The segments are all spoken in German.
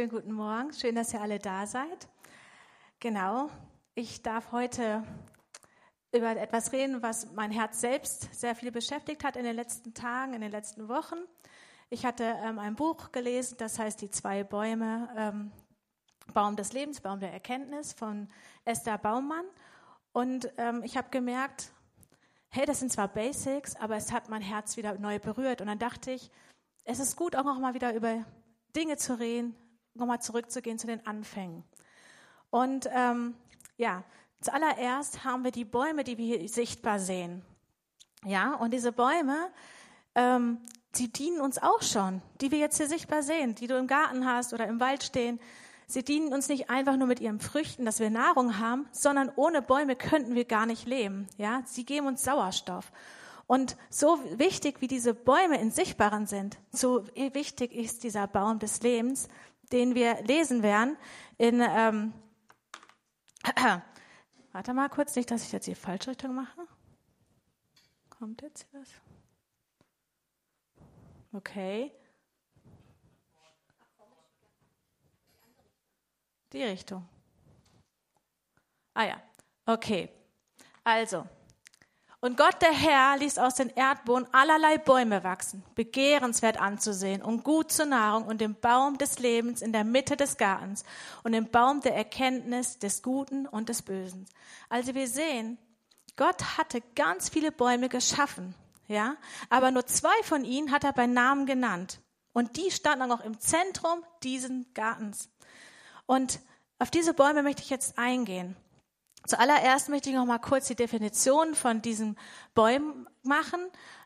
Schönen guten Morgen, schön, dass ihr alle da seid. Genau, ich darf heute über etwas reden, was mein Herz selbst sehr viel beschäftigt hat in den letzten Tagen, in den letzten Wochen. Ich hatte ähm, ein Buch gelesen, das heißt Die zwei Bäume, ähm, Baum des Lebens, Baum der Erkenntnis von Esther Baumann. Und ähm, ich habe gemerkt, hey, das sind zwar Basics, aber es hat mein Herz wieder neu berührt. Und dann dachte ich, es ist gut, auch mal wieder über Dinge zu reden, nochmal zurückzugehen zu den Anfängen. Und ähm, ja, zuallererst haben wir die Bäume, die wir hier sichtbar sehen. Ja, und diese Bäume, ähm, die dienen uns auch schon, die wir jetzt hier sichtbar sehen, die du im Garten hast oder im Wald stehen. Sie dienen uns nicht einfach nur mit ihren Früchten, dass wir Nahrung haben, sondern ohne Bäume könnten wir gar nicht leben. Ja, sie geben uns Sauerstoff. Und so wichtig wie diese Bäume in Sichtbaren sind, so wichtig ist dieser Baum des Lebens, den wir lesen werden in, ähm, warte mal kurz, nicht, dass ich jetzt die falsche Richtung mache. Kommt jetzt was? Okay. Die Richtung. Ah ja, okay. Also, und Gott der Herr ließ aus den Erdboden allerlei Bäume wachsen, begehrenswert anzusehen und gut zur Nahrung und den Baum des Lebens in der Mitte des Gartens und den Baum der Erkenntnis des Guten und des Bösen. Also wir sehen, Gott hatte ganz viele Bäume geschaffen, ja, aber nur zwei von ihnen hat er bei Namen genannt. Und die standen auch im Zentrum dieses Gartens. Und auf diese Bäume möchte ich jetzt eingehen. Zuallererst möchte ich noch mal kurz die Definition von diesen Bäumen machen.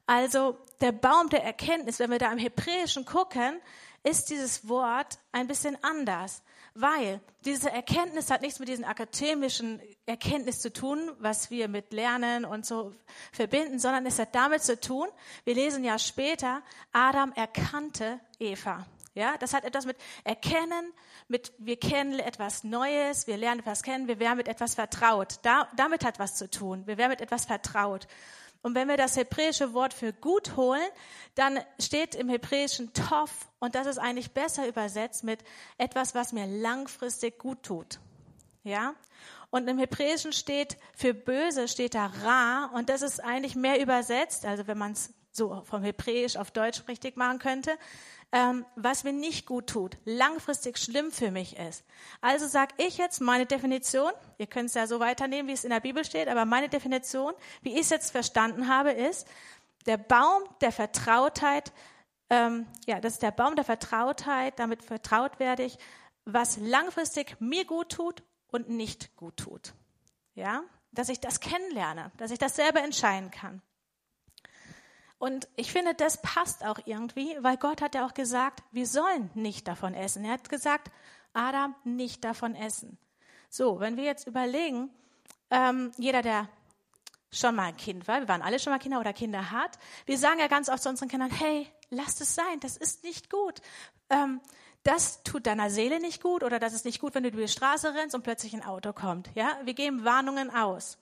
Also der Baum der Erkenntnis, wenn wir da im Hebräischen gucken, ist dieses Wort ein bisschen anders, weil diese Erkenntnis hat nichts mit diesen akademischen Erkenntnis zu tun, was wir mit Lernen und so verbinden, sondern es hat damit zu tun, wir lesen ja später, Adam erkannte Eva. Ja, das hat etwas mit Erkennen, mit wir kennen etwas Neues, wir lernen etwas kennen, wir werden mit etwas vertraut. Da, damit hat was zu tun. Wir werden mit etwas vertraut. Und wenn wir das hebräische Wort für gut holen, dann steht im hebräischen Tov und das ist eigentlich besser übersetzt mit etwas, was mir langfristig gut tut. Ja? Und im Hebräischen steht für böse steht da Ra und das ist eigentlich mehr übersetzt, also wenn man es so vom Hebräisch auf Deutsch richtig machen könnte, ähm, was mir nicht gut tut, langfristig schlimm für mich ist. Also sage ich jetzt meine Definition, ihr könnt es ja so weiternehmen, wie es in der Bibel steht, aber meine Definition, wie ich es jetzt verstanden habe, ist, der Baum der Vertrautheit, ähm, ja, das ist der Baum der Vertrautheit, damit vertraut werde ich, was langfristig mir gut tut und nicht gut tut. Ja, dass ich das kennenlerne, dass ich das selber entscheiden kann. Und ich finde, das passt auch irgendwie, weil Gott hat ja auch gesagt, wir sollen nicht davon essen. Er hat gesagt, Adam, nicht davon essen. So, wenn wir jetzt überlegen, ähm, jeder, der schon mal ein Kind war, wir waren alle schon mal Kinder oder Kinder hat, wir sagen ja ganz oft zu unseren Kindern, hey, lasst es sein, das ist nicht gut. Ähm, das tut deiner Seele nicht gut oder das ist nicht gut, wenn du über die Straße rennst und plötzlich ein Auto kommt. Ja, wir geben Warnungen aus.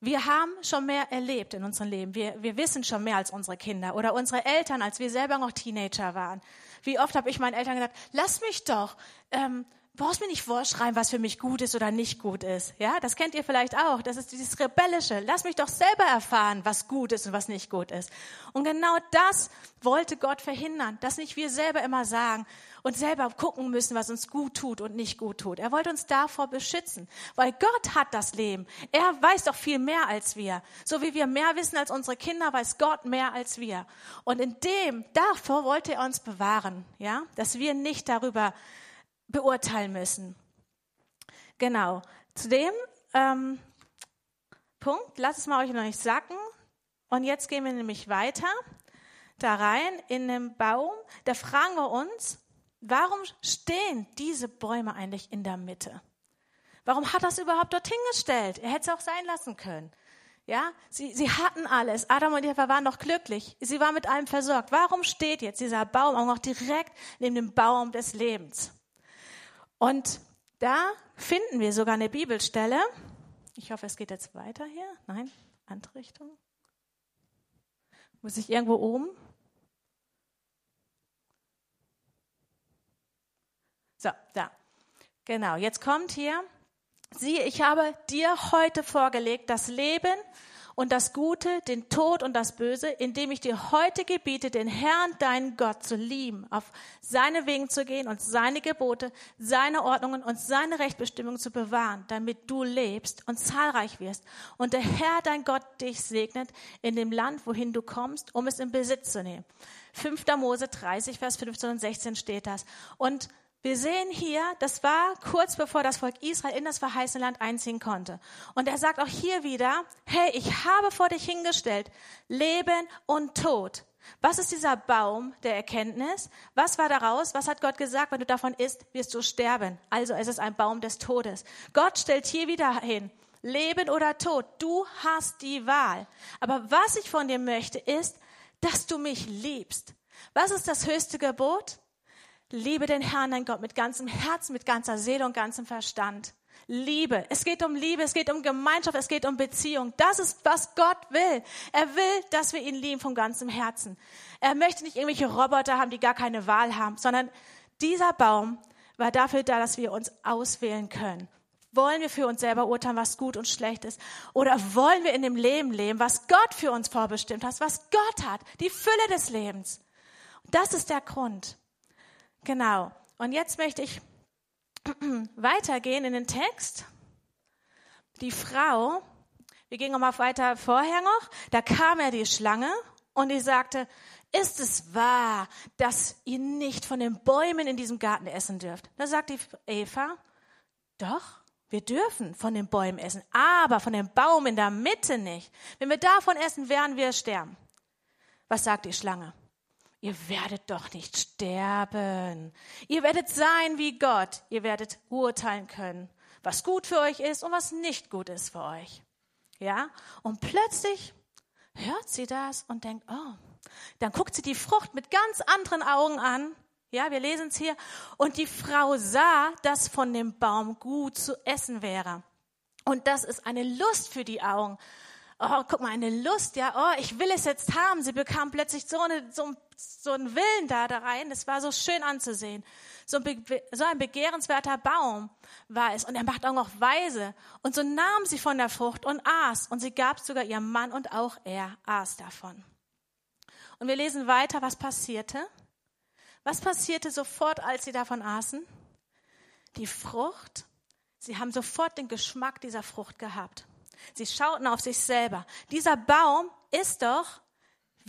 Wir haben schon mehr erlebt in unserem Leben. Wir, wir wissen schon mehr als unsere Kinder oder unsere Eltern, als wir selber noch Teenager waren. Wie oft habe ich meinen Eltern gesagt, lass mich doch, ähm, brauchst mir nicht vorschreiben, was für mich gut ist oder nicht gut ist. Ja, das kennt ihr vielleicht auch. Das ist dieses Rebellische. Lass mich doch selber erfahren, was gut ist und was nicht gut ist. Und genau das wollte Gott verhindern, dass nicht wir selber immer sagen und selber gucken müssen, was uns gut tut und nicht gut tut. Er wollte uns davor beschützen, weil Gott hat das Leben. Er weiß doch viel mehr als wir. So wie wir mehr wissen als unsere Kinder, weiß Gott mehr als wir. Und in dem, davor wollte er uns bewahren, ja, dass wir nicht darüber beurteilen müssen. Genau. Zu dem ähm, Punkt, lasst es mal euch noch nicht sacken. Und jetzt gehen wir nämlich weiter da rein in den Baum. Da fragen wir uns, warum stehen diese Bäume eigentlich in der Mitte? Warum hat das überhaupt dorthin gestellt? Er hätte es auch sein lassen können. Ja, sie, sie hatten alles. Adam und Eva waren noch glücklich. Sie waren mit allem versorgt. Warum steht jetzt dieser Baum auch noch direkt neben dem Baum des Lebens? Und da finden wir sogar eine Bibelstelle. Ich hoffe, es geht jetzt weiter hier. Nein, andere Richtung. Muss ich irgendwo oben? So, da. Genau, jetzt kommt hier, siehe, ich habe dir heute vorgelegt das Leben und das Gute, den Tod und das Böse, indem ich dir heute gebiete, den Herrn, deinen Gott zu lieben, auf seine Wegen zu gehen und seine Gebote, seine Ordnungen und seine Rechtbestimmungen zu bewahren, damit du lebst und zahlreich wirst. Und der Herr, dein Gott, dich segnet in dem Land, wohin du kommst, um es in Besitz zu nehmen. 5. Mose 30, Vers 15 und 16 steht das. Und wir sehen hier, das war kurz bevor das Volk Israel in das verheißene Land einziehen konnte. Und er sagt auch hier wieder, hey, ich habe vor dich hingestellt Leben und Tod. Was ist dieser Baum der Erkenntnis? Was war daraus? Was hat Gott gesagt? Wenn du davon isst, wirst du sterben. Also es ist ein Baum des Todes. Gott stellt hier wieder hin, Leben oder Tod. Du hast die Wahl. Aber was ich von dir möchte, ist, dass du mich liebst. Was ist das höchste Gebot? Liebe den Herrn, dein Gott, mit ganzem Herzen, mit ganzer Seele und ganzem Verstand. Liebe. Es geht um Liebe, es geht um Gemeinschaft, es geht um Beziehung. Das ist, was Gott will. Er will, dass wir ihn lieben von ganzem Herzen. Er möchte nicht irgendwelche Roboter haben, die gar keine Wahl haben, sondern dieser Baum war dafür da, dass wir uns auswählen können. Wollen wir für uns selber urteilen, was gut und schlecht ist? Oder wollen wir in dem Leben leben, was Gott für uns vorbestimmt hat, was Gott hat, die Fülle des Lebens? Das ist der Grund. Genau. Und jetzt möchte ich weitergehen in den Text. Die Frau, wir gehen mal weiter vorher noch, da kam er die Schlange und die sagte, ist es wahr, dass ihr nicht von den Bäumen in diesem Garten essen dürft? Da sagt die Eva, doch, wir dürfen von den Bäumen essen, aber von dem Baum in der Mitte nicht. Wenn wir davon essen, werden wir sterben. Was sagt die Schlange? Ihr werdet doch nicht sterben. Ihr werdet sein wie Gott. Ihr werdet urteilen können, was gut für euch ist und was nicht gut ist für euch. Ja? Und plötzlich hört sie das und denkt, oh, dann guckt sie die Frucht mit ganz anderen Augen an. Ja, wir lesen es hier. Und die Frau sah, dass von dem Baum gut zu essen wäre. Und das ist eine Lust für die Augen oh, guck mal, eine Lust, ja, oh, ich will es jetzt haben. Sie bekam plötzlich so, eine, so, so einen Willen da, da rein. Es war so schön anzusehen. So ein, so ein begehrenswerter Baum war es. Und er macht auch noch weise. Und so nahm sie von der Frucht und aß. Und sie gab sogar ihrem Mann und auch er aß davon. Und wir lesen weiter, was passierte. Was passierte sofort, als sie davon aßen? Die Frucht, sie haben sofort den Geschmack dieser Frucht gehabt. Sie schauten auf sich selber. Dieser Baum ist doch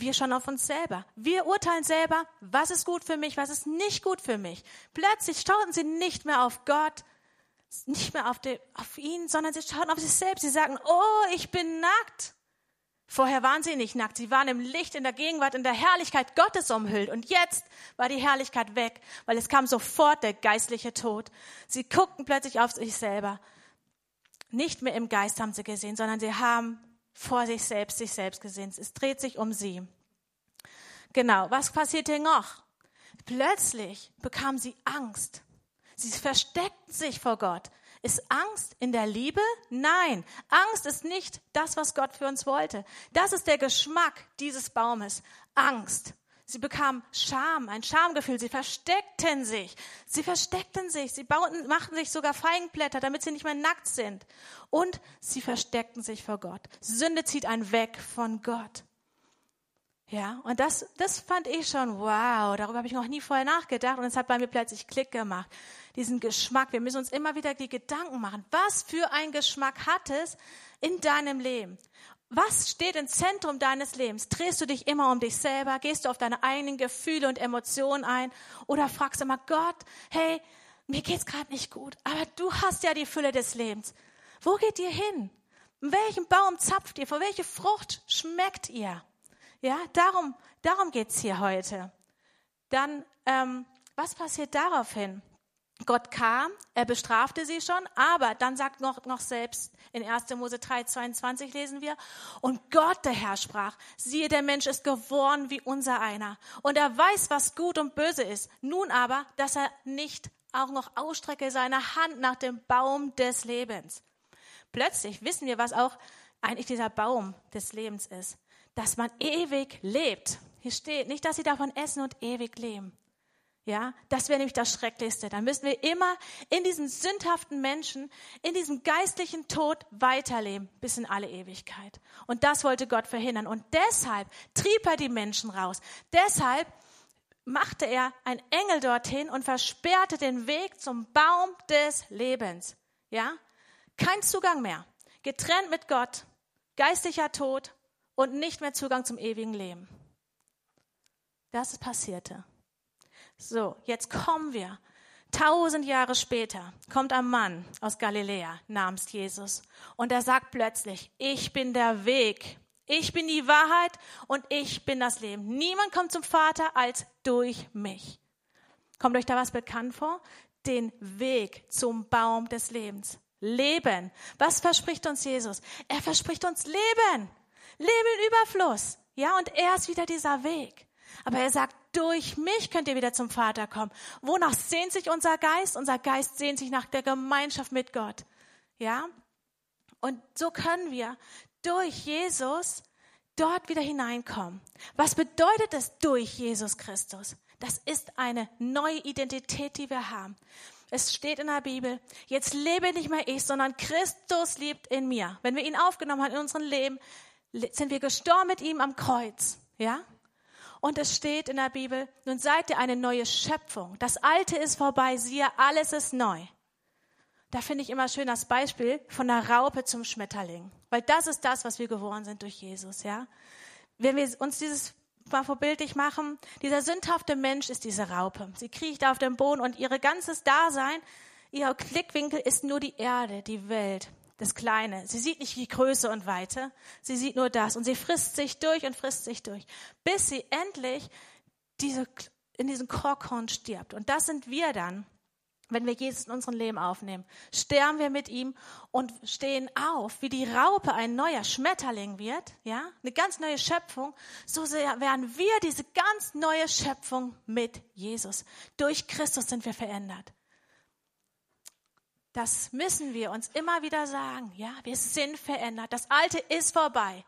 wir schon auf uns selber. Wir urteilen selber, was ist gut für mich, was ist nicht gut für mich. Plötzlich schauten sie nicht mehr auf Gott, nicht mehr auf, die, auf ihn, sondern sie schauten auf sich selbst. Sie sagten, oh, ich bin nackt. Vorher waren sie nicht nackt. Sie waren im Licht, in der Gegenwart, in der Herrlichkeit Gottes umhüllt. Und jetzt war die Herrlichkeit weg, weil es kam sofort der geistliche Tod. Sie guckten plötzlich auf sich selber. Nicht mehr im Geist haben sie gesehen, sondern sie haben vor sich selbst sich selbst gesehen. Es dreht sich um sie. Genau, was passiert hier noch? Plötzlich bekamen sie Angst. Sie versteckten sich vor Gott. Ist Angst in der Liebe? Nein, Angst ist nicht das, was Gott für uns wollte. Das ist der Geschmack dieses Baumes. Angst. Sie bekamen Scham, ein Schamgefühl. Sie versteckten sich. Sie versteckten sich. Sie bauten, machten sich sogar Feigenblätter, damit sie nicht mehr nackt sind. Und sie versteckten sich vor Gott. Sünde zieht einen weg von Gott. Ja, und das, das fand ich schon, wow, darüber habe ich noch nie vorher nachgedacht und es hat bei mir plötzlich Klick gemacht. Diesen Geschmack, wir müssen uns immer wieder die Gedanken machen, was für ein Geschmack hat es in deinem Leben? Was steht im Zentrum deines Lebens? Drehst du dich immer um dich selber? Gehst du auf deine eigenen Gefühle und Emotionen ein? Oder fragst du mal Gott, hey, mir geht's gerade nicht gut, aber du hast ja die Fülle des Lebens. Wo geht ihr hin? In welchem Baum zapft ihr? Vor welche Frucht schmeckt ihr? Ja, darum, darum geht's hier heute. Dann, ähm, was passiert daraufhin? Gott kam, er bestrafte sie schon, aber dann sagt noch, noch selbst in 1. Mose 3, 22 lesen wir, und Gott der Herr sprach, siehe, der Mensch ist geworden wie unser einer, und er weiß, was gut und böse ist. Nun aber, dass er nicht auch noch ausstrecke seine Hand nach dem Baum des Lebens. Plötzlich wissen wir, was auch eigentlich dieser Baum des Lebens ist, dass man ewig lebt. Hier steht nicht, dass sie davon essen und ewig leben. Ja, das wäre nämlich das Schrecklichste. Dann müssen wir immer in diesem sündhaften Menschen, in diesem geistlichen Tod weiterleben bis in alle Ewigkeit. Und das wollte Gott verhindern. Und deshalb trieb er die Menschen raus. Deshalb machte er einen Engel dorthin und versperrte den Weg zum Baum des Lebens. Ja, kein Zugang mehr. Getrennt mit Gott, geistlicher Tod und nicht mehr Zugang zum ewigen Leben. Das passierte. So, jetzt kommen wir. Tausend Jahre später kommt ein Mann aus Galiläa namens Jesus und er sagt plötzlich, ich bin der Weg, ich bin die Wahrheit und ich bin das Leben. Niemand kommt zum Vater als durch mich. Kommt euch da was bekannt vor? Den Weg zum Baum des Lebens. Leben. Was verspricht uns Jesus? Er verspricht uns Leben. Leben in Überfluss. Ja, und er ist wieder dieser Weg. Aber er sagt, durch mich könnt ihr wieder zum Vater kommen. Wonach sehnt sich unser Geist? Unser Geist sehnt sich nach der Gemeinschaft mit Gott. Ja? Und so können wir durch Jesus dort wieder hineinkommen. Was bedeutet es durch Jesus Christus? Das ist eine neue Identität, die wir haben. Es steht in der Bibel, jetzt lebe nicht mehr ich, sondern Christus lebt in mir. Wenn wir ihn aufgenommen haben in unserem Leben, sind wir gestorben mit ihm am Kreuz. Ja? Und es steht in der Bibel, nun seid ihr eine neue Schöpfung. Das Alte ist vorbei, siehe, alles ist neu. Da finde ich immer schön das Beispiel von der Raupe zum Schmetterling. Weil das ist das, was wir geworden sind durch Jesus, ja. Wenn wir uns dieses mal vorbildlich machen, dieser sündhafte Mensch ist diese Raupe. Sie kriecht auf dem Boden und ihr ganzes Dasein, ihr Klickwinkel ist nur die Erde, die Welt das Kleine. Sie sieht nicht die Größe und Weite, sie sieht nur das. Und sie frisst sich durch und frisst sich durch, bis sie endlich diese, in diesem Korkhorn stirbt. Und das sind wir dann, wenn wir Jesus in unserem Leben aufnehmen. Sterben wir mit ihm und stehen auf, wie die Raupe ein neuer Schmetterling wird, ja, eine ganz neue Schöpfung, so werden wir diese ganz neue Schöpfung mit Jesus. Durch Christus sind wir verändert. Das müssen wir uns immer wieder sagen. Ja, wir sind verändert. Das Alte ist vorbei.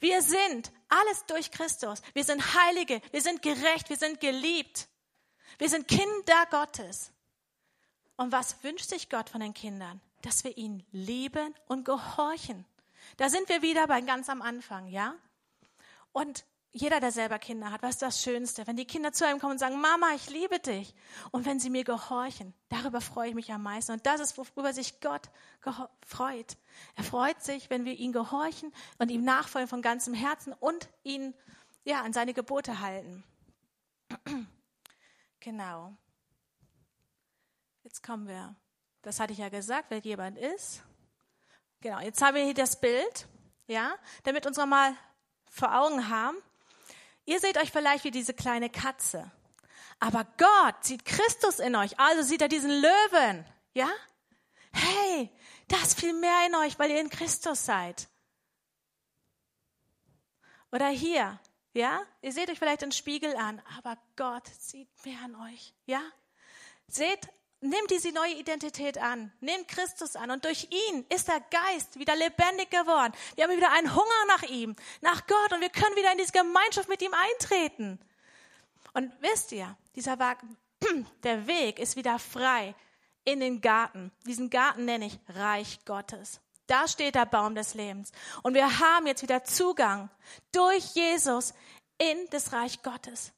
Wir sind alles durch Christus. Wir sind Heilige. Wir sind gerecht. Wir sind geliebt. Wir sind Kinder Gottes. Und was wünscht sich Gott von den Kindern? Dass wir ihn lieben und gehorchen. Da sind wir wieder bei ganz am Anfang, ja? Und jeder, der selber Kinder hat, was ist das Schönste? Wenn die Kinder zu einem kommen und sagen, Mama, ich liebe dich. Und wenn sie mir gehorchen, darüber freue ich mich am meisten. Und das ist, worüber sich Gott freut. Er freut sich, wenn wir ihn gehorchen und ihm nachfolgen von ganzem Herzen und ihn, ja, an seine Gebote halten. genau. Jetzt kommen wir. Das hatte ich ja gesagt, wer jemand ist. Genau. Jetzt haben wir hier das Bild, ja, damit uns nochmal vor Augen haben, Ihr seht euch vielleicht wie diese kleine Katze. Aber Gott sieht Christus in euch, also sieht er diesen Löwen. Ja? Hey, da ist viel mehr in euch, weil ihr in Christus seid. Oder hier, ja? Ihr seht euch vielleicht den Spiegel an, aber Gott sieht mehr an euch. Ja? Seht Nimm diese neue Identität an. Nimm Christus an. Und durch ihn ist der Geist wieder lebendig geworden. Wir haben wieder einen Hunger nach ihm, nach Gott. Und wir können wieder in diese Gemeinschaft mit ihm eintreten. Und wisst ihr, dieser Weg, der Weg ist wieder frei in den Garten. Diesen Garten nenne ich Reich Gottes. Da steht der Baum des Lebens. Und wir haben jetzt wieder Zugang durch Jesus in das Reich Gottes,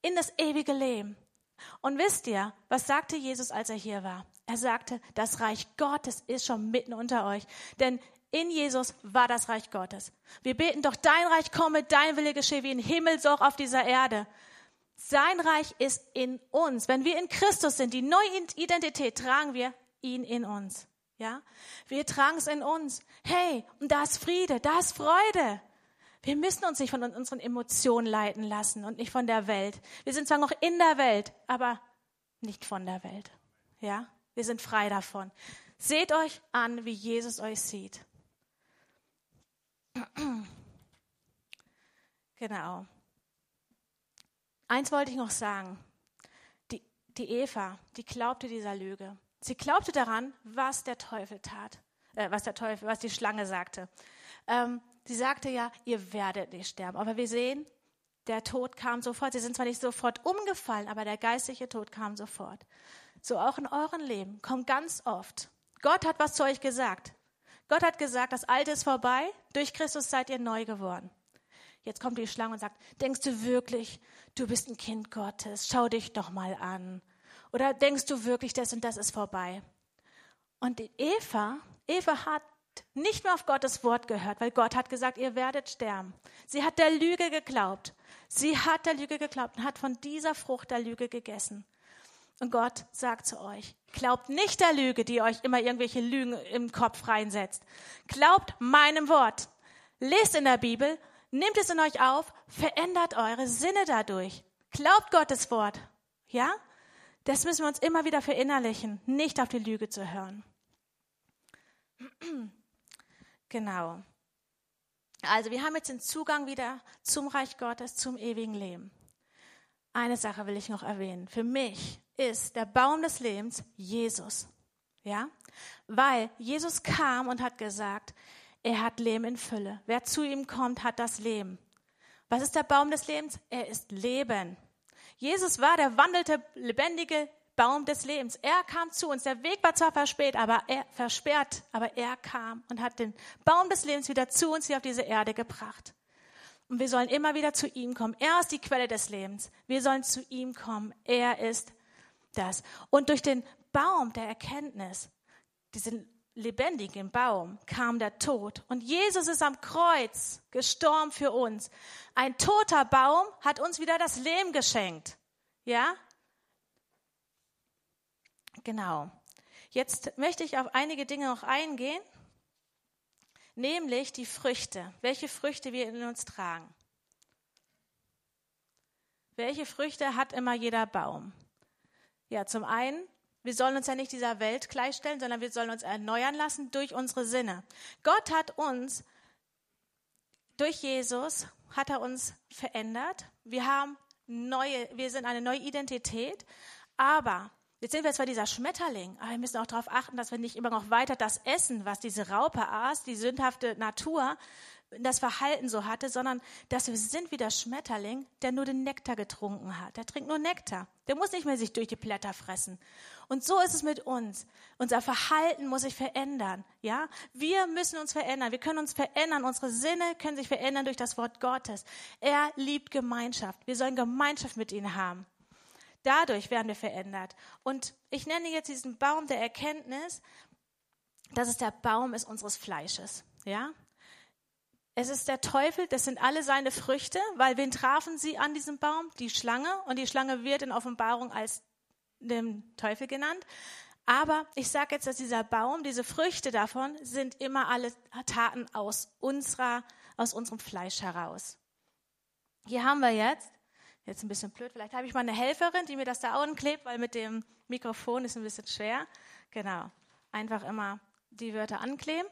in das ewige Leben. Und wisst ihr, was sagte Jesus, als er hier war? Er sagte, das Reich Gottes ist schon mitten unter euch. Denn in Jesus war das Reich Gottes. Wir beten doch, dein Reich komme, dein Wille geschehe wie im Himmel, so auch auf dieser Erde. Sein Reich ist in uns. Wenn wir in Christus sind, die neue Identität, tragen wir ihn in uns. Ja? Wir tragen es in uns. Hey, und da ist Friede, da ist Freude. Wir müssen uns nicht von unseren Emotionen leiten lassen und nicht von der Welt. Wir sind zwar noch in der Welt, aber nicht von der Welt. Ja, wir sind frei davon. Seht euch an, wie Jesus euch sieht. Genau. Eins wollte ich noch sagen. Die, die Eva, die glaubte dieser Lüge. Sie glaubte daran, was der Teufel tat, äh, was der Teufel, was die Schlange sagte. Ähm, Sie sagte ja, ihr werdet nicht sterben. Aber wir sehen, Der Tod kam sofort. Sie sind zwar nicht sofort umgefallen, aber der geistliche Tod kam sofort. So auch in eurem Leben kommt ganz oft. Gott hat was zu euch gesagt. Gott hat gesagt, das Alte ist vorbei, durch Christus seid ihr neu geworden. Jetzt kommt die Schlange und sagt, denkst du wirklich, du bist ein Kind Gottes? Schau dich doch mal an. Oder denkst du wirklich, das und das ist vorbei? Und Eva, Eva hat nicht mehr auf Gottes Wort gehört, weil Gott hat gesagt, ihr werdet sterben. Sie hat der Lüge geglaubt. Sie hat der Lüge geglaubt und hat von dieser Frucht der Lüge gegessen. Und Gott sagt zu euch, glaubt nicht der Lüge, die euch immer irgendwelche Lügen im Kopf reinsetzt. Glaubt meinem Wort. Lest in der Bibel Nehmt es in euch auf, verändert eure Sinne dadurch. Glaubt Gottes Wort. Ja? Das müssen wir uns immer wieder verinnerlichen, nicht auf die Lüge zu hören. Genau. Also wir haben jetzt den Zugang wieder zum Reich Gottes, zum ewigen Leben. Eine Sache will ich noch erwähnen. Für mich ist der Baum des Lebens Jesus. Ja? Weil Jesus kam und hat gesagt, er hat Leben in Fülle. Wer zu ihm kommt, hat das Leben. Was ist der Baum des Lebens? Er ist Leben. Jesus war der wandelte, lebendige Baum des Lebens. Er kam zu uns. Der Weg war zwar versperrt, aber er, versperrt, aber er kam und hat den Baum des Lebens wieder zu uns hier auf diese Erde gebracht. Und wir sollen immer wieder zu ihm kommen. Er ist die Quelle des Lebens. Wir sollen zu ihm kommen. Er ist das. Und durch den Baum der Erkenntnis, diesen lebendigen Baum kam der Tod. Und Jesus ist am Kreuz gestorben für uns. Ein toter Baum hat uns wieder das Leben geschenkt. Ja? Genau. Jetzt möchte ich auf einige Dinge noch eingehen, nämlich die Früchte. Welche Früchte wir in uns tragen. Welche Früchte hat immer jeder Baum? Ja, zum einen wir sollen uns ja nicht dieser Welt gleichstellen, sondern wir sollen uns erneuern lassen durch unsere Sinne. Gott hat uns, durch Jesus, hat er uns verändert. Wir haben neue, wir sind eine neue Identität. Aber jetzt sind wir zwar dieser Schmetterling, aber wir müssen auch darauf achten, dass wir nicht immer noch weiter das essen, was diese Raupe aß, die sündhafte Natur, das Verhalten so hatte, sondern dass wir sind wie der Schmetterling, der nur den Nektar getrunken hat. Der trinkt nur Nektar. Der muss nicht mehr sich durch die Blätter fressen. Und so ist es mit uns. Unser Verhalten muss sich verändern. Ja, wir müssen uns verändern. Wir können uns verändern. Unsere Sinne können sich verändern durch das Wort Gottes. Er liebt Gemeinschaft. Wir sollen Gemeinschaft mit ihm haben. Dadurch werden wir verändert. Und ich nenne jetzt diesen Baum der Erkenntnis, dass es der Baum ist unseres Fleisches. Ja, es ist der Teufel, das sind alle seine Früchte, weil wen trafen sie an diesem Baum? Die Schlange. Und die Schlange wird in Offenbarung als dem Teufel genannt. Aber ich sage jetzt, dass dieser Baum, diese Früchte davon, sind immer alle Taten aus unserer, aus unserem Fleisch heraus. Hier haben wir jetzt, jetzt ein bisschen blöd, vielleicht habe ich mal eine Helferin, die mir das da klebt, weil mit dem Mikrofon ist ein bisschen schwer. Genau. Einfach immer die Wörter ankleben.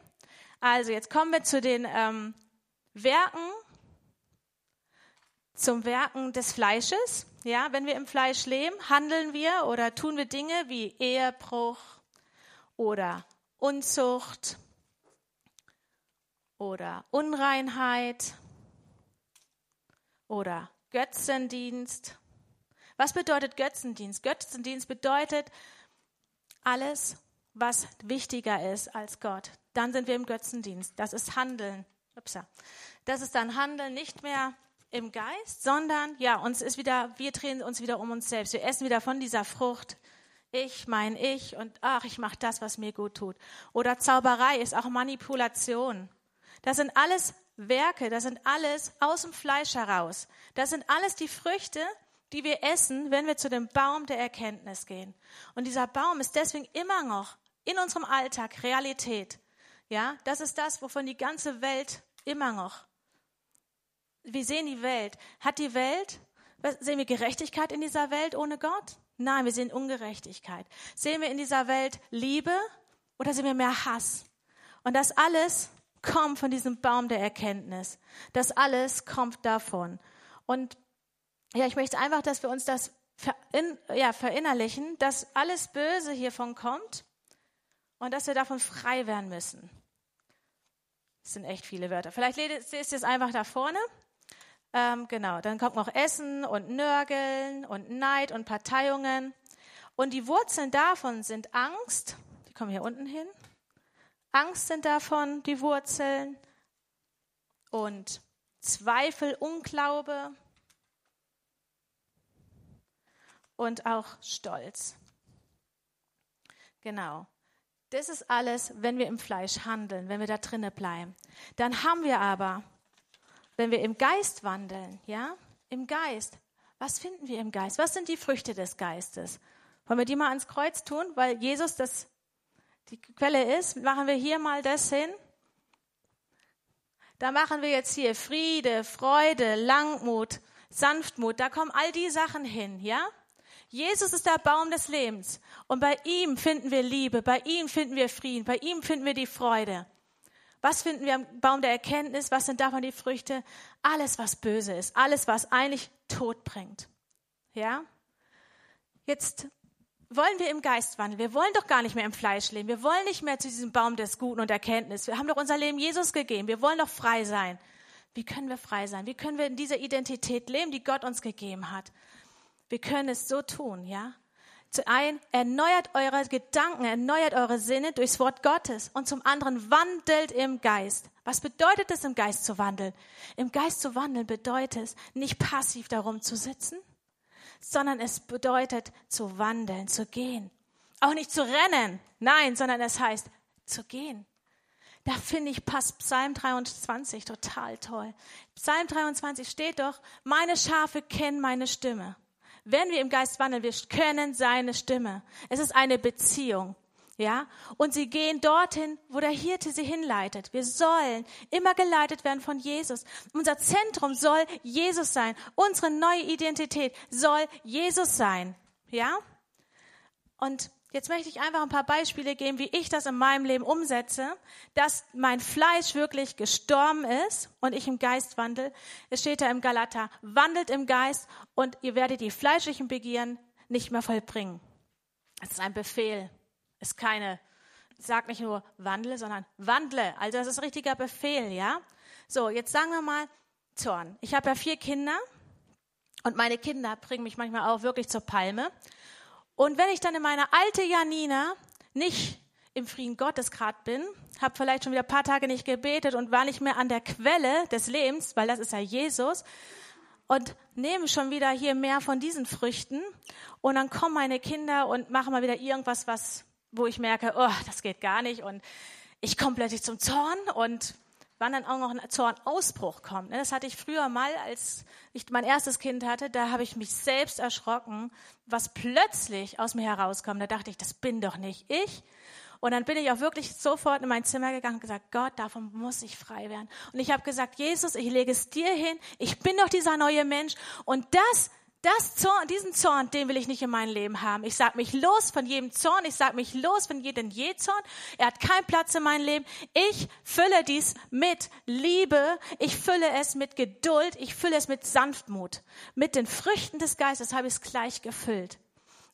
Also jetzt kommen wir zu den ähm, Werken zum Werken des Fleisches. Ja, wenn wir im Fleisch leben, handeln wir oder tun wir Dinge wie Ehebruch oder Unzucht oder Unreinheit oder Götzendienst. Was bedeutet Götzendienst? Götzendienst bedeutet alles, was wichtiger ist als Gott. Dann sind wir im Götzendienst. Das ist Handeln. Upsa. Das ist dann Handeln nicht mehr im Geist, sondern ja, uns ist wieder, wir drehen uns wieder um uns selbst. Wir essen wieder von dieser Frucht. Ich, mein Ich und ach, ich mache das, was mir gut tut. Oder Zauberei ist auch Manipulation. Das sind alles Werke, das sind alles aus dem Fleisch heraus. Das sind alles die Früchte, die wir essen, wenn wir zu dem Baum der Erkenntnis gehen. Und dieser Baum ist deswegen immer noch in unserem Alltag Realität. Ja, das ist das, wovon die ganze Welt immer noch. Wir sehen die Welt. Hat die Welt, sehen wir Gerechtigkeit in dieser Welt ohne Gott? Nein, wir sehen Ungerechtigkeit. Sehen wir in dieser Welt Liebe oder sehen wir mehr Hass? Und das alles kommt von diesem Baum der Erkenntnis. Das alles kommt davon. Und ja, ich möchte einfach, dass wir uns das verin, ja, verinnerlichen, dass alles Böse hiervon kommt und dass wir davon frei werden müssen. Das sind echt viele Wörter. Vielleicht lest ihr es einfach da vorne. Ähm, genau, dann kommt noch Essen und Nörgeln und Neid und Parteiungen. Und die Wurzeln davon sind Angst. Die kommen hier unten hin. Angst sind davon die Wurzeln. Und Zweifel, Unglaube und auch Stolz. Genau. Das ist alles, wenn wir im Fleisch handeln, wenn wir da drinnen bleiben. Dann haben wir aber, wenn wir im Geist wandeln, ja, im Geist, was finden wir im Geist? Was sind die Früchte des Geistes? Wollen wir die mal ans Kreuz tun, weil Jesus das die Quelle ist? Machen wir hier mal das hin. Da machen wir jetzt hier Friede, Freude, Langmut, Sanftmut. Da kommen all die Sachen hin, ja? Jesus ist der Baum des Lebens und bei ihm finden wir Liebe, bei ihm finden wir Frieden, bei ihm finden wir die Freude. Was finden wir am Baum der Erkenntnis? Was sind davon die Früchte? Alles, was böse ist, alles, was eigentlich Tod bringt. Ja? Jetzt wollen wir im Geist wandeln. Wir wollen doch gar nicht mehr im Fleisch leben. Wir wollen nicht mehr zu diesem Baum des Guten und Erkenntnis. Wir haben doch unser Leben Jesus gegeben. Wir wollen doch frei sein. Wie können wir frei sein? Wie können wir in dieser Identität leben, die Gott uns gegeben hat? Wir können es so tun, ja? Zu einem, erneuert eure Gedanken, erneuert eure Sinne durchs Wort Gottes und zum anderen wandelt im Geist. Was bedeutet es, im Geist zu wandeln? Im Geist zu wandeln bedeutet es, nicht passiv darum zu sitzen, sondern es bedeutet zu wandeln, zu gehen. Auch nicht zu rennen, nein, sondern es heißt zu gehen. Da finde ich passt Psalm 23 total toll. Psalm 23 steht doch, meine Schafe kennen meine Stimme. Wenn wir im Geist wandeln, wir können seine Stimme. Es ist eine Beziehung. Ja, und sie gehen dorthin, wo der Hirte sie hinleitet. Wir sollen immer geleitet werden von Jesus. Unser Zentrum soll Jesus sein. Unsere neue Identität soll Jesus sein. Ja? Und Jetzt möchte ich einfach ein paar Beispiele geben, wie ich das in meinem Leben umsetze, dass mein Fleisch wirklich gestorben ist und ich im Geist wandel. Es steht da im Galater, wandelt im Geist und ihr werdet die fleischlichen Begieren nicht mehr vollbringen. Das ist ein Befehl. Ist keine, sag nicht nur wandle, sondern wandle. Also das ist ein richtiger Befehl, ja? So, jetzt sagen wir mal Zorn. Ich habe ja vier Kinder und meine Kinder bringen mich manchmal auch wirklich zur Palme. Und wenn ich dann in meiner alte Janina nicht im Frieden Gottes gerade bin, habe vielleicht schon wieder ein paar Tage nicht gebetet und war nicht mehr an der Quelle des Lebens, weil das ist ja Jesus, und nehme schon wieder hier mehr von diesen Früchten und dann kommen meine Kinder und machen mal wieder irgendwas, was, wo ich merke, oh, das geht gar nicht und ich komme plötzlich zum Zorn und wann dann auch noch ein Zornausbruch kommt. Ne? Das hatte ich früher mal, als ich mein erstes Kind hatte, da habe ich mich selbst erschrocken, was plötzlich aus mir herauskommt. Da dachte ich, das bin doch nicht ich. Und dann bin ich auch wirklich sofort in mein Zimmer gegangen und gesagt, Gott, davon muss ich frei werden. Und ich habe gesagt, Jesus, ich lege es dir hin. Ich bin doch dieser neue Mensch. Und das das Zorn, diesen Zorn, den will ich nicht in meinem Leben haben. Ich sag mich los von jedem Zorn. Ich sag mich los von jedem Jezorn. Er hat keinen Platz in meinem Leben. Ich fülle dies mit Liebe. Ich fülle es mit Geduld. Ich fülle es mit Sanftmut. Mit den Früchten des Geistes habe ich es gleich gefüllt.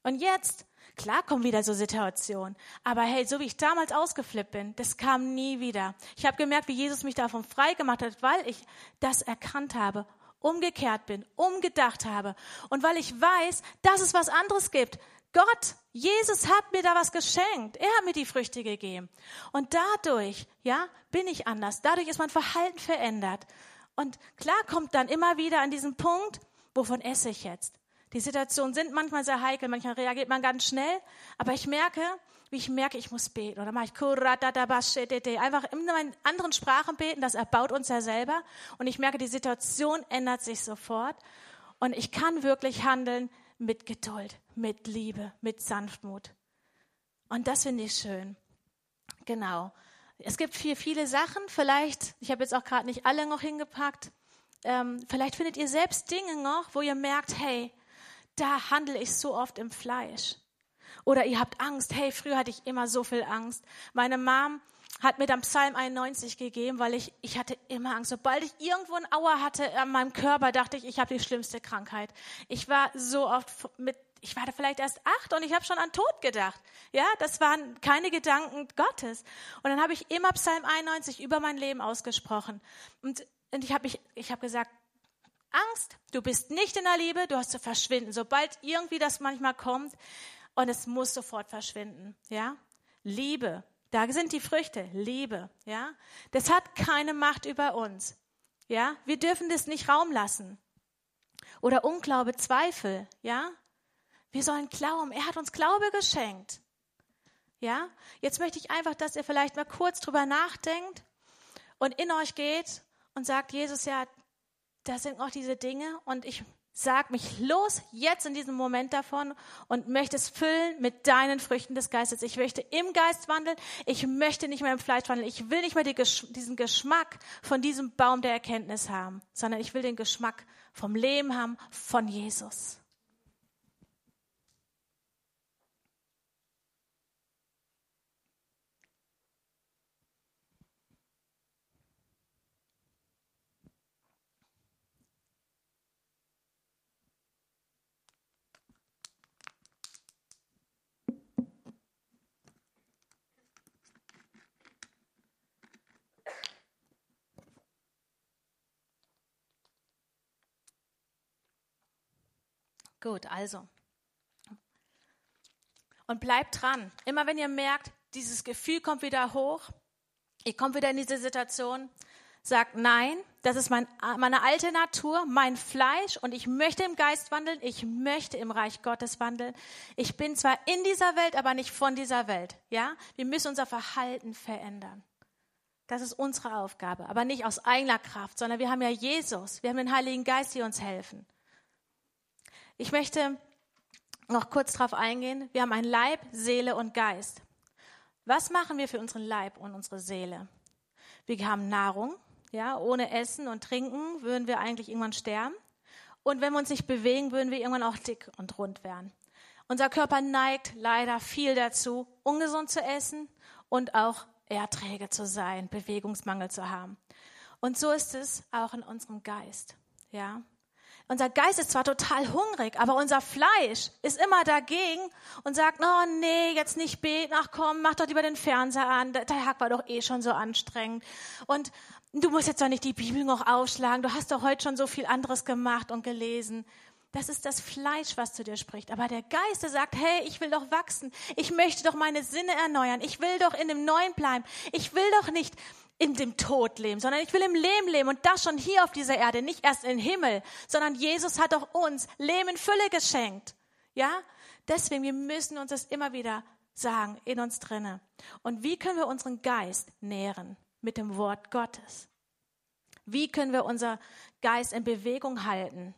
Und jetzt, klar kommen wieder so Situationen. Aber hey, so wie ich damals ausgeflippt bin, das kam nie wieder. Ich habe gemerkt, wie Jesus mich davon frei gemacht hat, weil ich das erkannt habe umgekehrt bin, umgedacht habe und weil ich weiß, dass es was anderes gibt. Gott, Jesus hat mir da was geschenkt. Er hat mir die Früchte gegeben. Und dadurch, ja, bin ich anders. Dadurch ist mein Verhalten verändert. Und klar kommt dann immer wieder an diesen Punkt, wovon esse ich jetzt? Die Situationen sind manchmal sehr heikel, manchmal reagiert man ganz schnell, aber ich merke, wie ich merke, ich muss beten. Oder mache ich einfach in meinen anderen Sprachen beten, das erbaut uns ja selber. Und ich merke, die Situation ändert sich sofort. Und ich kann wirklich handeln mit Geduld, mit Liebe, mit Sanftmut. Und das finde ich schön. Genau. Es gibt viel, viele Sachen. Vielleicht, ich habe jetzt auch gerade nicht alle noch hingepackt. Ähm, vielleicht findet ihr selbst Dinge noch, wo ihr merkt, hey, da handle ich so oft im Fleisch. Oder ihr habt Angst. Hey, früher hatte ich immer so viel Angst. Meine Mom hat mir dann Psalm 91 gegeben, weil ich, ich hatte immer Angst. Sobald ich irgendwo ein Auer hatte an meinem Körper, dachte ich, ich habe die schlimmste Krankheit. Ich war so oft mit, ich war da vielleicht erst acht und ich habe schon an Tod gedacht. Ja, das waren keine Gedanken Gottes. Und dann habe ich immer Psalm 91 über mein Leben ausgesprochen. Und, und ich habe mich, ich habe gesagt, Angst, du bist nicht in der Liebe, du hast zu verschwinden. Sobald irgendwie das manchmal kommt und es muss sofort verschwinden, ja? Liebe, da sind die Früchte, Liebe, ja? Das hat keine Macht über uns. Ja? Wir dürfen das nicht Raum lassen. Oder Unglaube, Zweifel, ja? Wir sollen glauben, er hat uns Glaube geschenkt. Ja? Jetzt möchte ich einfach, dass ihr vielleicht mal kurz drüber nachdenkt und in euch geht und sagt, Jesus, ja, das sind auch diese Dinge und ich sag mich los jetzt in diesem Moment davon und möchte es füllen mit deinen Früchten des Geistes. Ich möchte im Geist wandeln. Ich möchte nicht mehr im Fleisch wandeln. Ich will nicht mehr diesen Geschmack von diesem Baum der Erkenntnis haben, sondern ich will den Geschmack vom Leben haben, von Jesus. Gut, also. Und bleibt dran. Immer wenn ihr merkt, dieses Gefühl kommt wieder hoch, ihr kommt wieder in diese Situation, sagt nein, das ist mein, meine alte Natur, mein Fleisch und ich möchte im Geist wandeln, ich möchte im Reich Gottes wandeln. Ich bin zwar in dieser Welt, aber nicht von dieser Welt. Ja, wir müssen unser Verhalten verändern. Das ist unsere Aufgabe, aber nicht aus eigener Kraft, sondern wir haben ja Jesus, wir haben den Heiligen Geist, die uns helfen. Ich möchte noch kurz darauf eingehen. Wir haben ein Leib, Seele und Geist. Was machen wir für unseren Leib und unsere Seele? Wir haben Nahrung. Ja, ohne Essen und Trinken würden wir eigentlich irgendwann sterben. Und wenn wir uns nicht bewegen, würden wir irgendwann auch dick und rund werden. Unser Körper neigt leider viel dazu, ungesund zu essen und auch eher träge zu sein, Bewegungsmangel zu haben. Und so ist es auch in unserem Geist. Ja, unser Geist ist zwar total hungrig, aber unser Fleisch ist immer dagegen und sagt, oh nee, jetzt nicht beten, ach komm, mach doch lieber den Fernseher an, der Tag war doch eh schon so anstrengend. Und du musst jetzt doch nicht die Bibel noch aufschlagen, du hast doch heute schon so viel anderes gemacht und gelesen. Das ist das Fleisch, was zu dir spricht. Aber der Geist, der sagt, hey, ich will doch wachsen. Ich möchte doch meine Sinne erneuern. Ich will doch in dem Neuen bleiben. Ich will doch nicht in dem Tod leben, sondern ich will im Leben leben und das schon hier auf dieser Erde, nicht erst im Himmel, sondern Jesus hat auch uns Leben in Fülle geschenkt. Ja? Deswegen, wir müssen uns das immer wieder sagen, in uns drinne. Und wie können wir unseren Geist nähren? Mit dem Wort Gottes. Wie können wir unser Geist in Bewegung halten?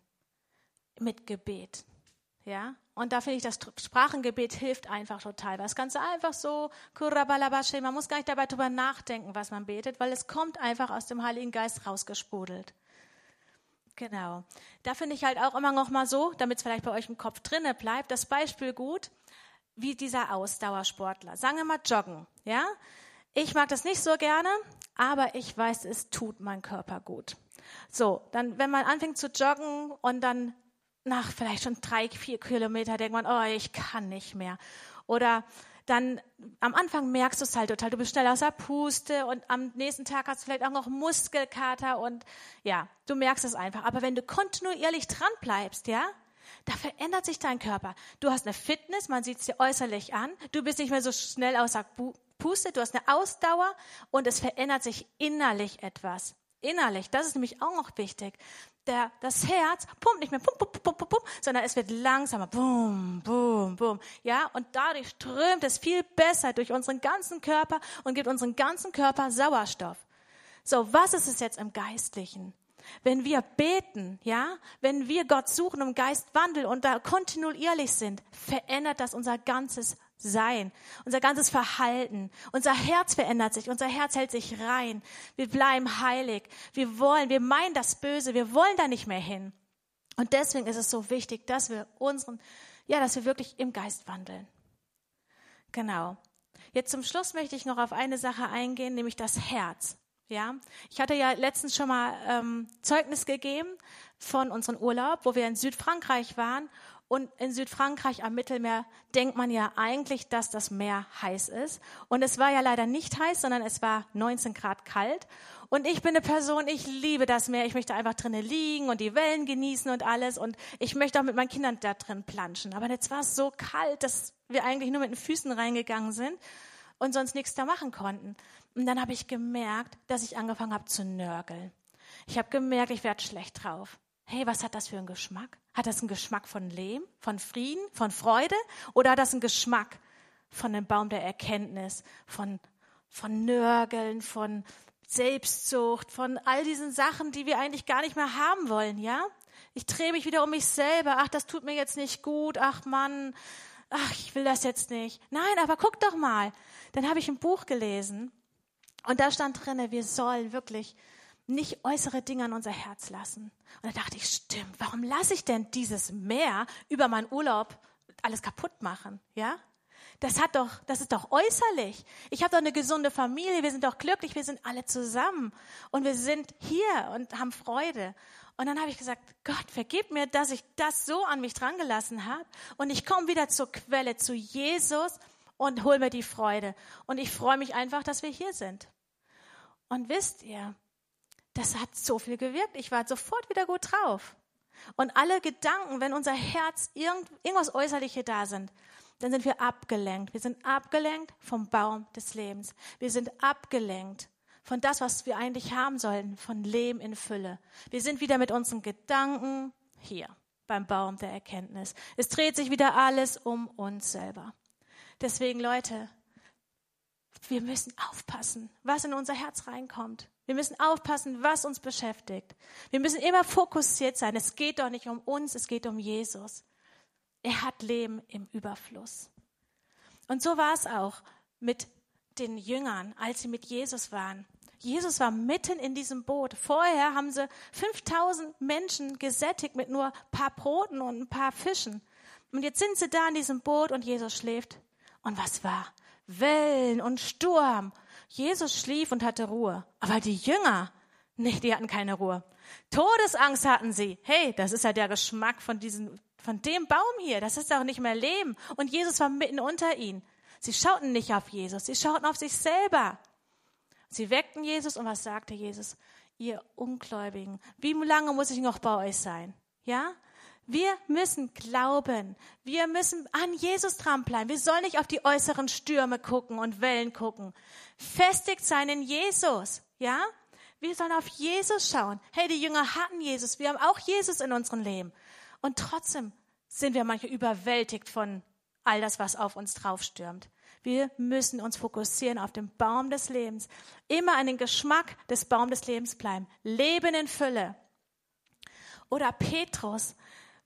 Mit Gebet. Ja? Und da finde ich, das Sprachengebet hilft einfach total. Das Ganze einfach so, man muss gar nicht dabei drüber nachdenken, was man betet, weil es kommt einfach aus dem Heiligen Geist rausgesprudelt. Genau. Da finde ich halt auch immer noch mal so, damit es vielleicht bei euch im Kopf drinne bleibt, das Beispiel gut, wie dieser Ausdauersportler. Sagen wir mal joggen, ja? Ich mag das nicht so gerne, aber ich weiß, es tut mein Körper gut. So, dann, wenn man anfängt zu joggen und dann nach vielleicht schon drei, vier Kilometer denkt man, oh, ich kann nicht mehr. Oder dann am Anfang merkst du es halt total, du bist schnell aus der Puste und am nächsten Tag hast du vielleicht auch noch Muskelkater und ja, du merkst es einfach. Aber wenn du kontinuierlich dran bleibst, ja, da verändert sich dein Körper. Du hast eine Fitness, man sieht es dir äußerlich an. Du bist nicht mehr so schnell aus der Puste, du hast eine Ausdauer und es verändert sich innerlich etwas. Innerlich, das ist nämlich auch noch wichtig der, das Herz pumpt nicht mehr pum, pum, pum, pum, pum, sondern es wird langsamer. Bum, bum, bum. Ja, und dadurch strömt es viel besser durch unseren ganzen Körper und gibt unseren ganzen Körper Sauerstoff. So, was ist es jetzt im Geistlichen? Wenn wir beten, ja, wenn wir Gott suchen im Geist wandeln und da kontinuierlich sind, verändert das unser ganzes sein, unser ganzes Verhalten. Unser Herz verändert sich, unser Herz hält sich rein. Wir bleiben heilig. Wir wollen, wir meinen das Böse, wir wollen da nicht mehr hin. Und deswegen ist es so wichtig, dass wir unseren, ja, dass wir wirklich im Geist wandeln. Genau. Jetzt zum Schluss möchte ich noch auf eine Sache eingehen, nämlich das Herz. Ja, ich hatte ja letztens schon mal ähm, Zeugnis gegeben von unserem Urlaub, wo wir in Südfrankreich waren Und in Südfrankreich am Mittelmeer denkt man ja eigentlich, dass das Meer heiß ist. Und es war ja leider nicht heiß, sondern es war 19 Grad kalt. Und ich bin eine Person, ich liebe das Meer. Ich möchte einfach drinnen liegen und die Wellen genießen und alles. Und ich möchte auch mit meinen Kindern da drin planschen. Aber jetzt war es so kalt, dass wir eigentlich nur mit den Füßen reingegangen sind und sonst nichts da machen konnten. Und dann habe ich gemerkt, dass ich angefangen habe zu nörgeln. Ich habe gemerkt, ich werde schlecht drauf. Hey, was hat das für einen Geschmack? Hat das einen Geschmack von Lehm, von Frieden, von Freude? Oder hat das einen Geschmack von dem Baum der Erkenntnis, von, von Nörgeln, von Selbstsucht, von all diesen Sachen, die wir eigentlich gar nicht mehr haben wollen, ja? Ich drehe mich wieder um mich selber. Ach, das tut mir jetzt nicht gut. Ach Mann, ach, ich will das jetzt nicht. Nein, aber guck doch mal. Dann habe ich ein Buch gelesen und da stand drinne, wir sollen wirklich nicht äußere Dinge an unser Herz lassen. Und da dachte ich, stimmt, warum lasse ich denn dieses Meer über meinen Urlaub alles kaputt machen? Ja? Das hat doch, das ist doch äußerlich. Ich habe doch eine gesunde Familie, wir sind doch glücklich, wir sind alle zusammen und wir sind hier und haben Freude. Und dann habe ich gesagt, Gott, vergib mir, dass ich das so an mich drangelassen habe und ich komme wieder zur Quelle, zu Jesus und hol mir die Freude. Und ich freue mich einfach, dass wir hier sind. Und wisst ihr, das hat so viel gewirkt. Ich war sofort wieder gut drauf. Und alle Gedanken, wenn unser Herz irgend, irgendwas Äußerliche da sind, dann sind wir abgelenkt. Wir sind abgelenkt vom Baum des Lebens. Wir sind abgelenkt von das, was wir eigentlich haben sollen, von Leben in Fülle. Wir sind wieder mit unseren Gedanken hier beim Baum der Erkenntnis. Es dreht sich wieder alles um uns selber. Deswegen, Leute, wir müssen aufpassen, was in unser Herz reinkommt. Wir müssen aufpassen, was uns beschäftigt. Wir müssen immer fokussiert sein. Es geht doch nicht um uns, es geht um Jesus. Er hat Leben im Überfluss. Und so war es auch mit den Jüngern, als sie mit Jesus waren. Jesus war mitten in diesem Boot. Vorher haben sie 5000 Menschen gesättigt mit nur ein paar Broten und ein paar Fischen. Und jetzt sind sie da in diesem Boot und Jesus schläft. Und was war? Wellen und Sturm. Jesus schlief und hatte Ruhe. Aber die Jünger, nee, die hatten keine Ruhe. Todesangst hatten sie. Hey, das ist ja der Geschmack von diesem, von dem Baum hier. Das ist doch nicht mehr Leben. Und Jesus war mitten unter ihnen. Sie schauten nicht auf Jesus. Sie schauten auf sich selber. Sie weckten Jesus und was sagte Jesus? Ihr Ungläubigen, wie lange muss ich noch bei euch sein? Ja? Wir müssen glauben. Wir müssen an Jesus dranbleiben. Wir sollen nicht auf die äußeren Stürme gucken und Wellen gucken. Festigt sein in Jesus. Ja? Wir sollen auf Jesus schauen. Hey, die Jünger hatten Jesus. Wir haben auch Jesus in unserem Leben. Und trotzdem sind wir manchmal überwältigt von all das, was auf uns draufstürmt. Wir müssen uns fokussieren auf den Baum des Lebens. Immer an den Geschmack des Baum des Lebens bleiben. Leben in Fülle. Oder Petrus,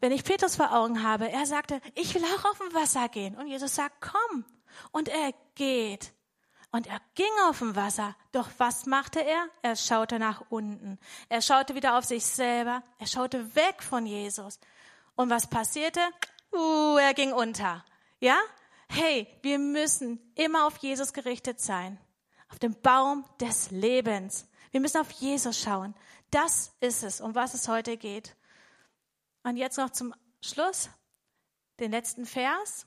wenn ich Petrus vor Augen habe, er sagte, ich will auch auf dem Wasser gehen. Und Jesus sagt, komm. Und er geht. Und er ging auf dem Wasser. Doch was machte er? Er schaute nach unten. Er schaute wieder auf sich selber. Er schaute weg von Jesus. Und was passierte? Uh, er ging unter. Ja? Hey, wir müssen immer auf Jesus gerichtet sein. Auf den Baum des Lebens. Wir müssen auf Jesus schauen. Das ist es, um was es heute geht. Und jetzt noch zum Schluss den letzten Vers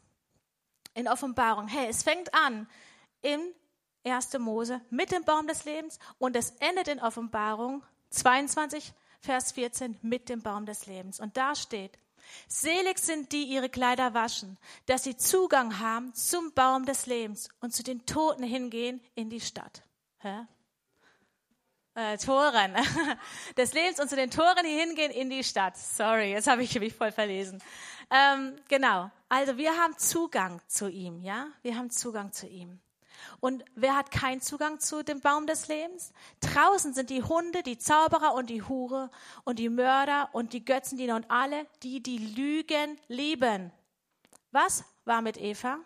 in Offenbarung. Hey, es fängt an im 1. Mose mit dem Baum des Lebens und es endet in Offenbarung 22, Vers 14 mit dem Baum des Lebens. Und da steht, Selig sind die, ihre Kleider waschen, dass sie Zugang haben zum Baum des Lebens und zu den Toten hingehen in die Stadt. Hä? Äh, Toren des Lebens und zu den Toren hier hingehen in die Stadt. Sorry, jetzt habe ich mich voll verlesen. Ähm, genau. Also wir haben Zugang zu ihm, ja? Wir haben Zugang zu ihm. Und wer hat keinen Zugang zu dem Baum des Lebens? Draußen sind die Hunde, die Zauberer und die Hure und die Mörder und die Götzendiener und alle, die die Lügen lieben. Was war mit Eva?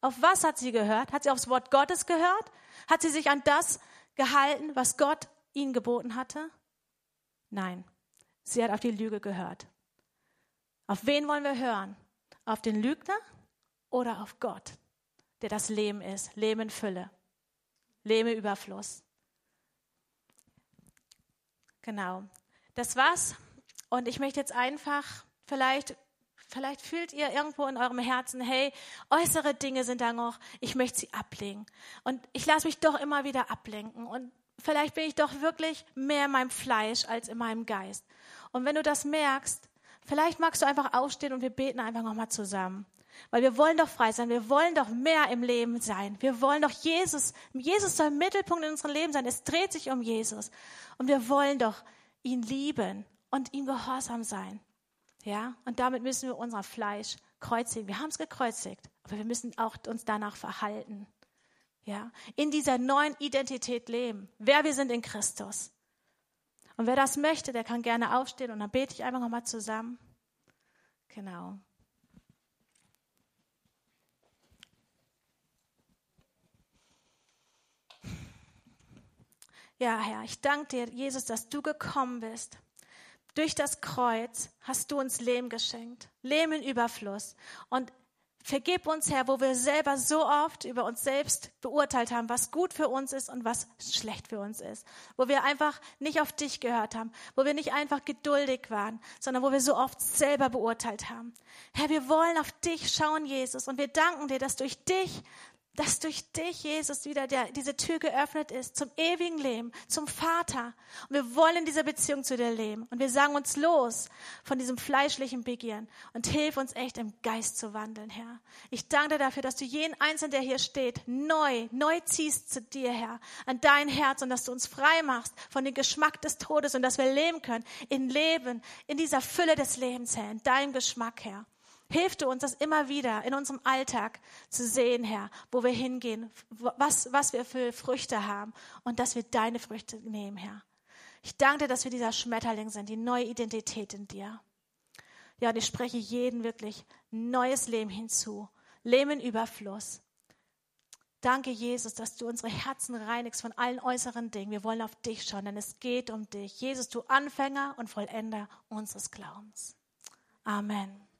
Auf was hat sie gehört? Hat sie aufs Wort Gottes gehört? Hat sie sich an das gehalten, was Gott ihnen geboten hatte? Nein, sie hat auf die Lüge gehört. Auf wen wollen wir hören? Auf den Lügner oder auf Gott, der das Leben ist, Leben in Fülle, Leben im Überfluss. Genau, das war's. Und ich möchte jetzt einfach vielleicht Vielleicht fühlt ihr irgendwo in eurem Herzen, hey, äußere Dinge sind da noch, ich möchte sie ablegen. Und ich lasse mich doch immer wieder ablenken. Und vielleicht bin ich doch wirklich mehr in meinem Fleisch als in meinem Geist. Und wenn du das merkst, vielleicht magst du einfach aufstehen und wir beten einfach nochmal zusammen. Weil wir wollen doch frei sein, wir wollen doch mehr im Leben sein. Wir wollen doch Jesus, Jesus soll Mittelpunkt in unserem Leben sein. Es dreht sich um Jesus. Und wir wollen doch ihn lieben und ihm gehorsam sein. Ja, und damit müssen wir unser Fleisch kreuzigen. Wir haben es gekreuzigt, aber wir müssen auch uns danach verhalten. Ja, in dieser neuen Identität leben, wer wir sind in Christus. Und wer das möchte, der kann gerne aufstehen und dann bete ich einfach nochmal zusammen. Genau. Ja, Herr, ich danke dir, Jesus, dass du gekommen bist. Durch das Kreuz hast du uns Leben geschenkt, Leben in Überfluss. Und vergib uns, Herr, wo wir selber so oft über uns selbst beurteilt haben, was gut für uns ist und was schlecht für uns ist. Wo wir einfach nicht auf dich gehört haben, wo wir nicht einfach geduldig waren, sondern wo wir so oft selber beurteilt haben. Herr, wir wollen auf dich schauen, Jesus, und wir danken dir, dass durch dich dass durch dich, Jesus, wieder der, diese Tür geöffnet ist zum ewigen Leben, zum Vater. Und wir wollen in dieser Beziehung zu dir leben. Und wir sagen uns los von diesem fleischlichen Begieren und hilf uns echt im Geist zu wandeln, Herr. Ich danke dir dafür, dass du jeden Einzelnen, der hier steht, neu, neu ziehst zu dir, Herr, an dein Herz und dass du uns frei machst von dem Geschmack des Todes und dass wir leben können in Leben, in dieser Fülle des Lebens, Herr, in deinem Geschmack, Herr. Hilf du uns, das immer wieder in unserem Alltag zu sehen, Herr, wo wir hingehen, was, was wir für Früchte haben und dass wir deine Früchte nehmen, Herr. Ich danke dir, dass wir dieser Schmetterling sind, die neue Identität in dir. Ja, und ich spreche jeden wirklich neues Leben hinzu, Leben in Überfluss. Danke, Jesus, dass du unsere Herzen reinigst von allen äußeren Dingen. Wir wollen auf dich schauen, denn es geht um dich. Jesus, du Anfänger und Vollender unseres Glaubens. Amen.